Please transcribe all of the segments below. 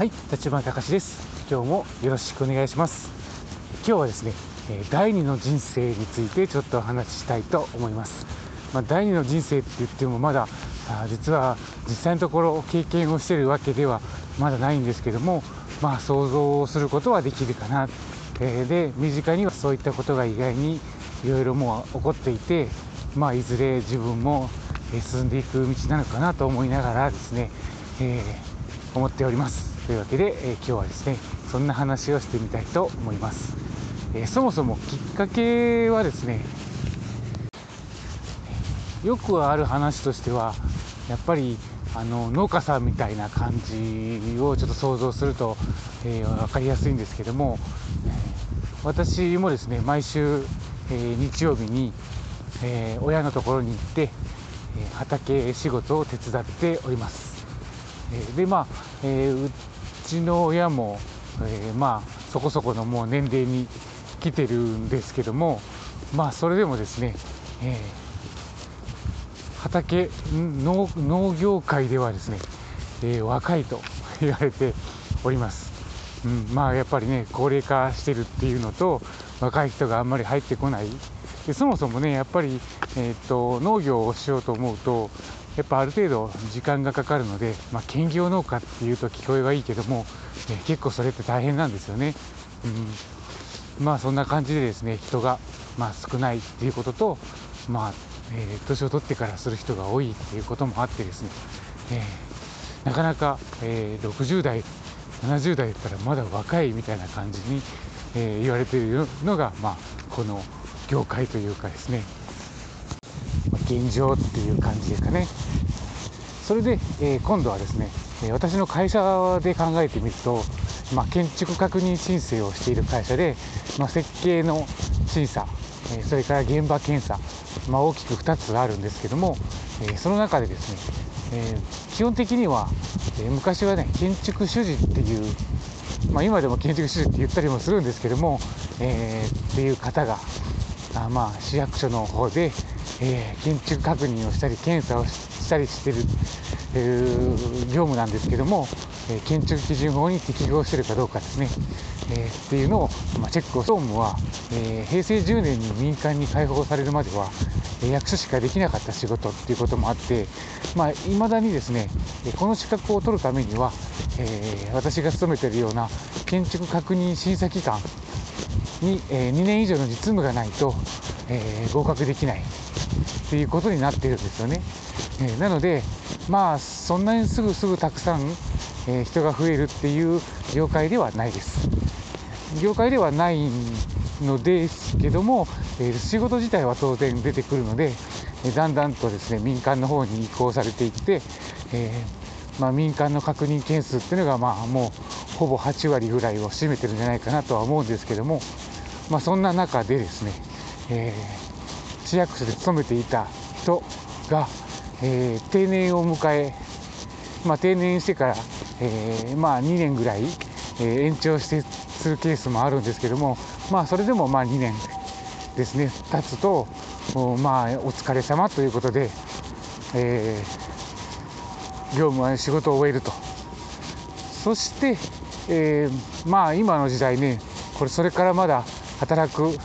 はい、立花隆です。今日もよろしくお願いします。今日はですね、え第二の人生についてちょっとお話ししたいと思います。まあ、第二の人生って言ってもまだ実は実際のところ経験をしているわけではまだないんですけども、まあ想像することはできるかな。えーで身近にはそういったことが意外にいろいろもう起こっていて、まあいずれ自分もえ進んでいく道なのかなと思いながらですね、えー思っておりますというわけで、えー今日はですねそんな話をしてみたいと思います、えーそもそもきっかけはですねよくある話としてはやっぱりあの農家さんみたいな感じをちょっと想像すると、えー分かりやすいんですけども、私もですね毎週、えー日曜日に、えー親のところに行って、え畑仕事を手伝っております。えーでまあ、えーちの親も、えーまあそこそこのもう年齢に来てるんですけどもまあそれでもですね、えー畑農農業界ではですね、えー若いと言われております。うん、まあやっぱりね高齢化してるっていうのと若い人があんまり入ってこないでそもそもねやっぱり、えー、と農業をしようと思うとやっぱある程度時間がかかるので、まあ、兼業農家っていうと聞こえはいいけども、え結構それって大変なんですよね。うん、まあそんな感じでですね人が、まあ、少ないっていうことと、まあえー年を取ってからする人が多いっていうこともあってですね、えーなかなか、えー60代70代だったらまだ若いみたいな感じに、えー言われているのが、まあ、この業界というかですね、現状っていう感じですかね。それで、えー今度はですね、私の会社で考えてみると、まあ、建築確認申請をしている会社で、まあ、設計の審査、えそれから現場検査、まあ、大きく2つあるんですけども、えその中でですね、えー基本的には、え昔はね建築主事っていう、まあ、今でも建築主事って言ったりもするんですけども、えーっていう方があまあ市役所の方で、え建築確認をしたり検査をしたりしてる、業務なんですけども、え建築基準法に適合しているかどうかですね、えっていうのを、ま、チェックを総務は、え平成10年に民間に開放されるまでは、役所しかできなかった仕事っていうこともあって、まあ、未だにですねこの資格を取るためには、え私が勤めているような建築確認審査機関に、え2年以上の実務がないと、え合格できない。っていうことになっているんですよね。えなのでまあそんなにすぐすぐたくさん、え人が増えるっていう業界ではないです。業界ではないのですけども、え仕事自体は当然出てくるので、えだんだんとですね民間の方に移行されていって、えーまあ、民間の確認件数っていうのがまあもうほぼ8割ぐらいを占めてるんじゃないかなとは思うんですけども、まあ、そんな中でですね、えー市役所で勤めていた人が、えー定年を迎え、まあ、定年してから、えーまあ、2年ぐらい、え延長してするケースもあるんですけども、まあ、それでもまあ2年ですね経つと、おまあ、お疲れ様ということで、えー業務は仕事を終えると。そして、えーまあ今の時代ねこれそれからまだ働く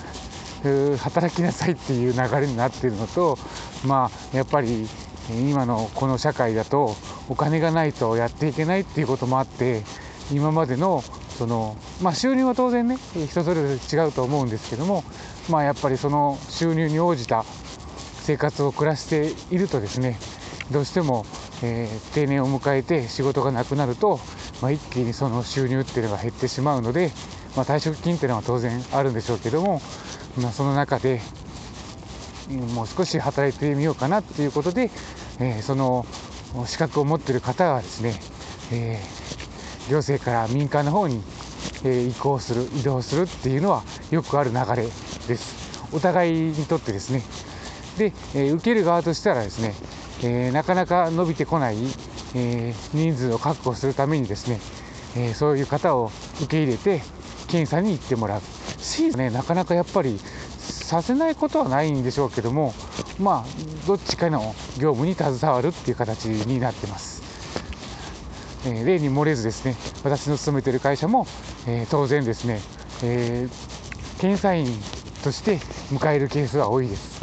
働きなさいっていう流れになってるのとまあやっぱり今のこの社会だとお金がないとやっていけないっていうこともあって今までのそのまあ収入は当然ね人それぞれ違うと思うんですけどもまあやっぱりその収入に応じた生活を暮らしているとですねどうしても、え定年を迎えて仕事がなくなると、まあ、一気にその収入っていうのが減ってしまうので、まあ、退職金っていうのは当然あるんでしょうけども、まあ、その中でもう少し働いてみようかなっていうことで、えーその資格を持ってる方はですね、えー行政から民間の方に、え移行する移動するっていうのはよくある流れです。お互いにとってですね。で、え受ける側としたらですね、えなかなか伸びてこない、え人数を確保するためにですね、えそういう方を受け入れて検査に行ってもらう。審査ねなかなかやっぱりさせないことはないんでしょうけどもまあどっちかの業務に携わるっていう形になってます。え例に漏れずですね私の勤めてる会社も、え当然ですね、え検査員として迎えるケースは多いです。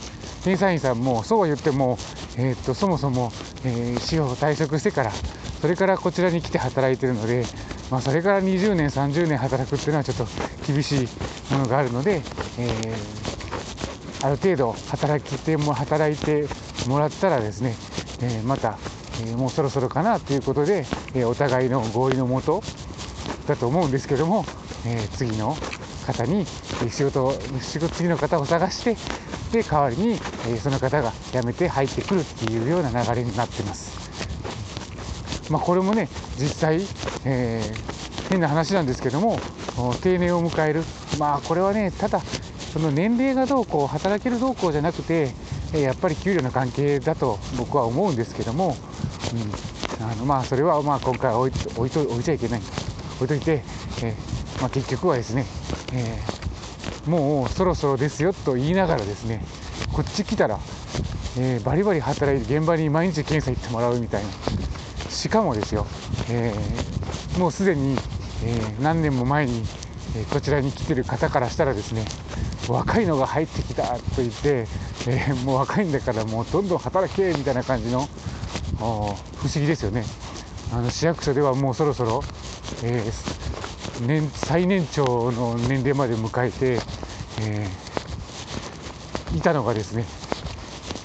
検査員さんもそうは言っても、えー、っとそもそも、えー、司法退職してからそれからこちらに来て働いてるので、まあ、それから20年30年働くっていうのはちょっと厳しいものがあるので、えー、ある程度働きても働いてもらったらですね、えー、また、えー、もうそろそろかなということで、えお互いの合意のもとだと思うんですけども、え次の方に仕事仕事次の方を探してで代わりに、えその方が辞めて入ってくるっていうような流れになってます。まあ、これもね実際、えー、変な話なんですけども定年を迎えるまあこれはねただその年齢がどうこう働けるどうこうじゃなくてやっぱり給料の関係だと僕は思うんですけども、うん、あのまあそれはまあ今回置い置いと置いちゃいけない。置いといて、えー、まあ、結局はですね、えー、もうそろそろですよと言いながらですねこっち来たら、えー、バリバリ働いて現場に毎日検査行ってもらうみたいな。しかもですよ、えもうすでに、え何年も前に、えこちらに来てる方からしたらですね若いのが入ってきたと言って、えもう若いんだからもうどんどん働けみたいな感じの不思議ですよね。あの市役所ではもうそろそろ、え、年最年長の年齢まで迎えて、え、いたのがですね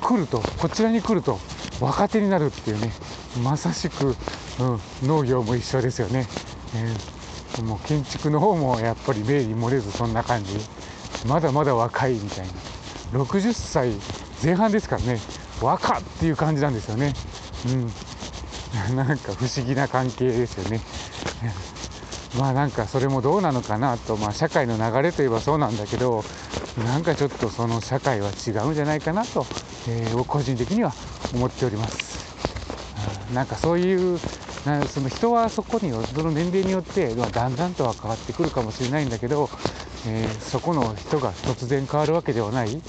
来るとこちらに来ると若手になるっていうねまさしく、うん、農業も一緒ですよね、えー、もう建築の方もやっぱり例に漏れずそんな感じ。まだまだ若いみたいな。60歳前半ですからね。若っていう感じなんですよね。うん。なんか不思議な関係ですよね。まあなんかそれもどうなのかなと、まあ、社会の流れといえばそうなんだけどなんかちょっとその社会は違うんじゃないかなと、えー、個人的には思っております。なんかそういうなその人はそこにその年齢によって、まあ、だんだんとは変わってくるかもしれないんだけど、えー、そこの人が突然変わるわけではない。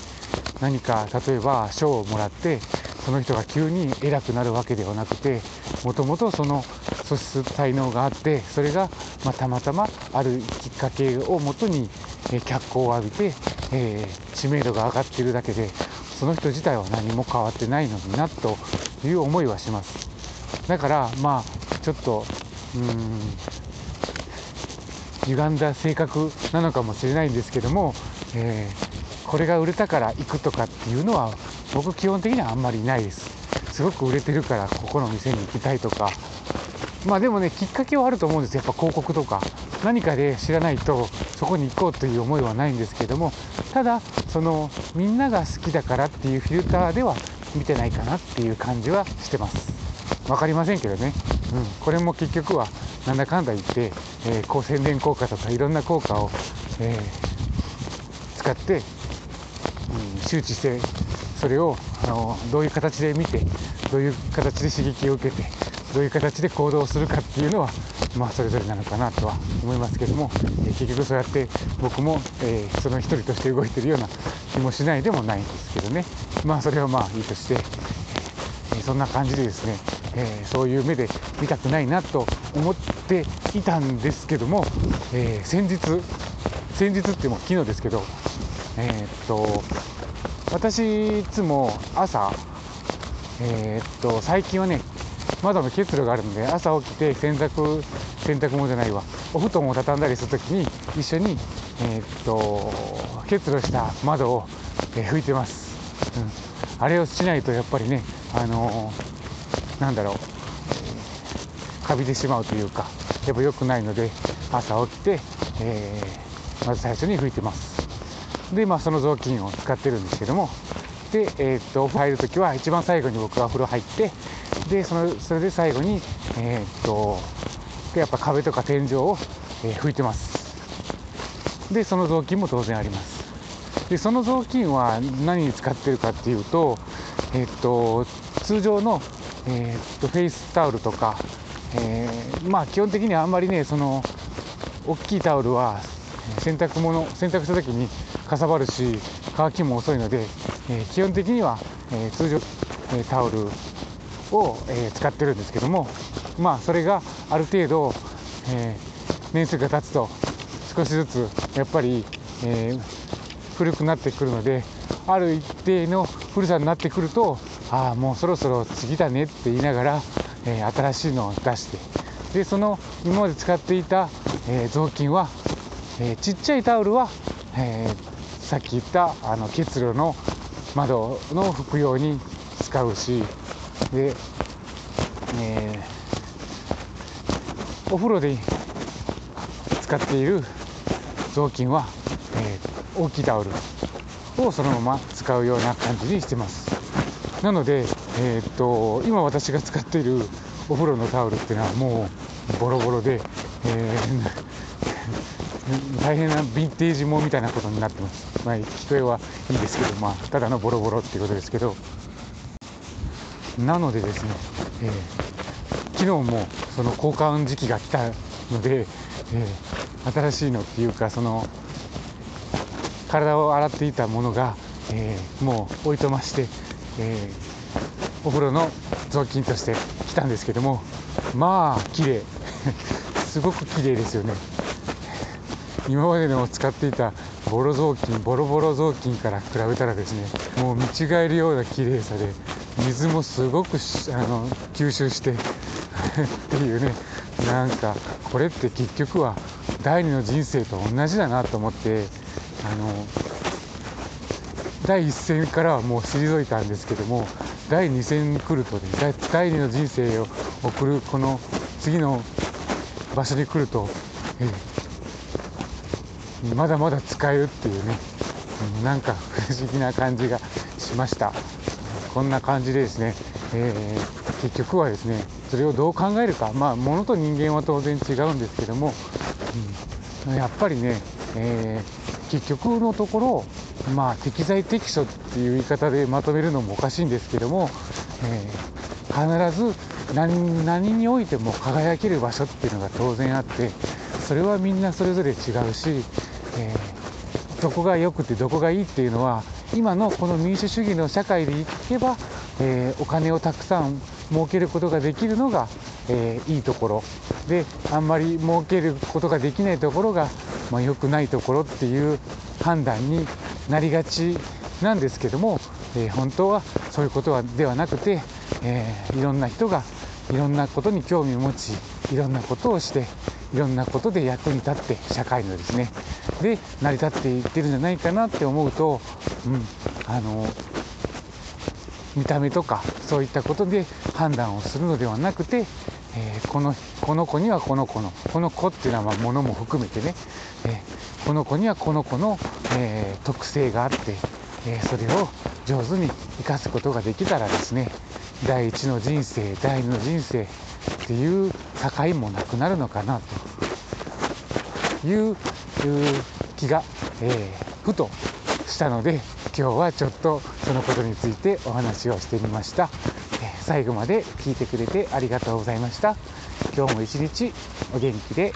何か例えば賞をもらってその人が急に偉くなるわけではなくてもともとその素質才能があってそれが、まあ、たまたまあるきっかけをもとに、えー、脚光を浴びて、えー、知名度が上がっているだけでその人自体は何も変わってないのになという思いはします。だからまあちょっとうん歪んだ性格なのかもしれないんですけども、えー、これが売れたから行くとかっていうのは僕基本的にはあんまりないです。すごく売れてるからここの店に行きたいとか。まあでもねきっかけはあると思うんです。やっぱ広告とか。何かで知らないとそこに行こうという思いはないんですけども。ただそのみんなが好きだからっていうフィルターでは見てないかなっていう感じはしてます。分かりませんけどね、うん、これも結局はなんだかんだ言って、えー、こう宣伝効果とかいろんな効果を、えー、使って、うん、周知してそれをあのどういう形で見てどういう形で刺激を受けてどういう形で行動するかっていうのはまあそれぞれなのかなとは思いますけども、えー、結局そうやって僕も、えー、その一人として動いてるような気もしないでもないんですけどね。まあそれはまあいいとして、えー、そんな感じでですね、えそういう目で見たくないなと思っていたんですけども、え先日先日ってもう昨日ですけどえっと私いつも朝えー、っと最近はね窓の結露があるので朝起きて洗濯洗濯物じゃないわお布団を畳んだりするときに一緒に、えー、っと結露した窓を、えー、拭いてます、うん、あれをしないとやっぱりねあのー、なんだろう。カビてしまうというかやっぱ良くないので朝起きて、えー、まず最初に拭いてます。でまあその雑巾を使ってるんですけども。で、えー、っと入る時は一番最後に僕はお風呂入ってでそのそれで最後に、えー、っとやっぱ壁とか天井を、え、拭いてます。でその雑巾も当然あります。でその雑巾は何に使ってるかっていうと,、え、っと通常の、えー、っとフェイスタオルとか、えまあ基本的にはあんまりねその大きいタオルは洗濯物洗濯した時にかさばるし乾きも遅いので、えー、基本的には、えー、通常、え、タオルを、え使ってるんですけどもまあそれがある程度、え、年数が経つと少しずつやっぱり、え、古くなってくるのである一定の古さになってくるとああもうそろそろ次だねって言いながら、えー、新しいのを出してでその今まで使っていた、えー、雑巾は、えー、ちっちゃいタオルは、えさっき言ったあの結露の窓の拭くように使うしで、えお風呂で使っている雑巾は、え大きいタオル。をそのまま使うような感じにしてます。なので、えー、っと今私が使っているお風呂のタオルっていうのはもうボロボロで、えー、大変なヴィンテージもみたいなことになってます、まあ、聞こえはいいですけど、まあ、ただのボロボロっていうことですけど。なのでですね、えー、昨日もその交換時期が来たので、えー、新しいのっていうかその体を洗っていたものが、えー、もうおいとまして、えー、お風呂の雑巾として来たんですけどもまあ綺麗。すごく綺麗ですよね。今までの使っていたボロ雑巾ボロボロ雑巾から比べたらですねもう見違えるような綺麗さで水もすごくあの吸収して っていうね。なんかこれって結局は第二の人生と同じだなと思ってあの第一戦からはもう退いたんですけども第2戦来るとね第2の人生を送るこの次の場所に来ると、えー、まだまだ使えるっていうねなんか不思議な感じがしました。こんな感じでですね、えー、結局はですねそれをどう考えるか。まあ物と人間は当然違うんですけども、うん、やっぱりね、えー、結局のところまあ適材適所っていう言い方でまとめるのもおかしいんですけども、えー、必ず何何においても輝ける場所っていうのが当然あってそれはみんなそれぞれ違うし、えー、どこが良くてどこがいいっていうのは今のこの民主主義の社会でいけば、えー、お金をたくさん儲けることができるのが、えー、いいところ。であんまり儲けることができないところが、まあ、良くないところっていう判断になりがちなんですけども、えー、本当はそういうことはではなくて、えー、いろんな人がいろんなことに興味を持ちいろんなことをしていろんなことで役に立って社会のですねで成り立っていってるんじゃないかなって思うと、うん、あの見た目とかそういったことで判断をするのではなくて、えー、このこの子にはこの子のこの子っていうのはものも含めてね、えー、この子にはこの子の、えー、特性があって、えそれを上手に生かすことができたらですね第一の人生第二の人生っていう境もなくなるのかなという気が、え、ふとしたので今日はちょっとそのことについてお話をしてみました、最後まで聞いてくれてありがとうございました。今日も一日お元気で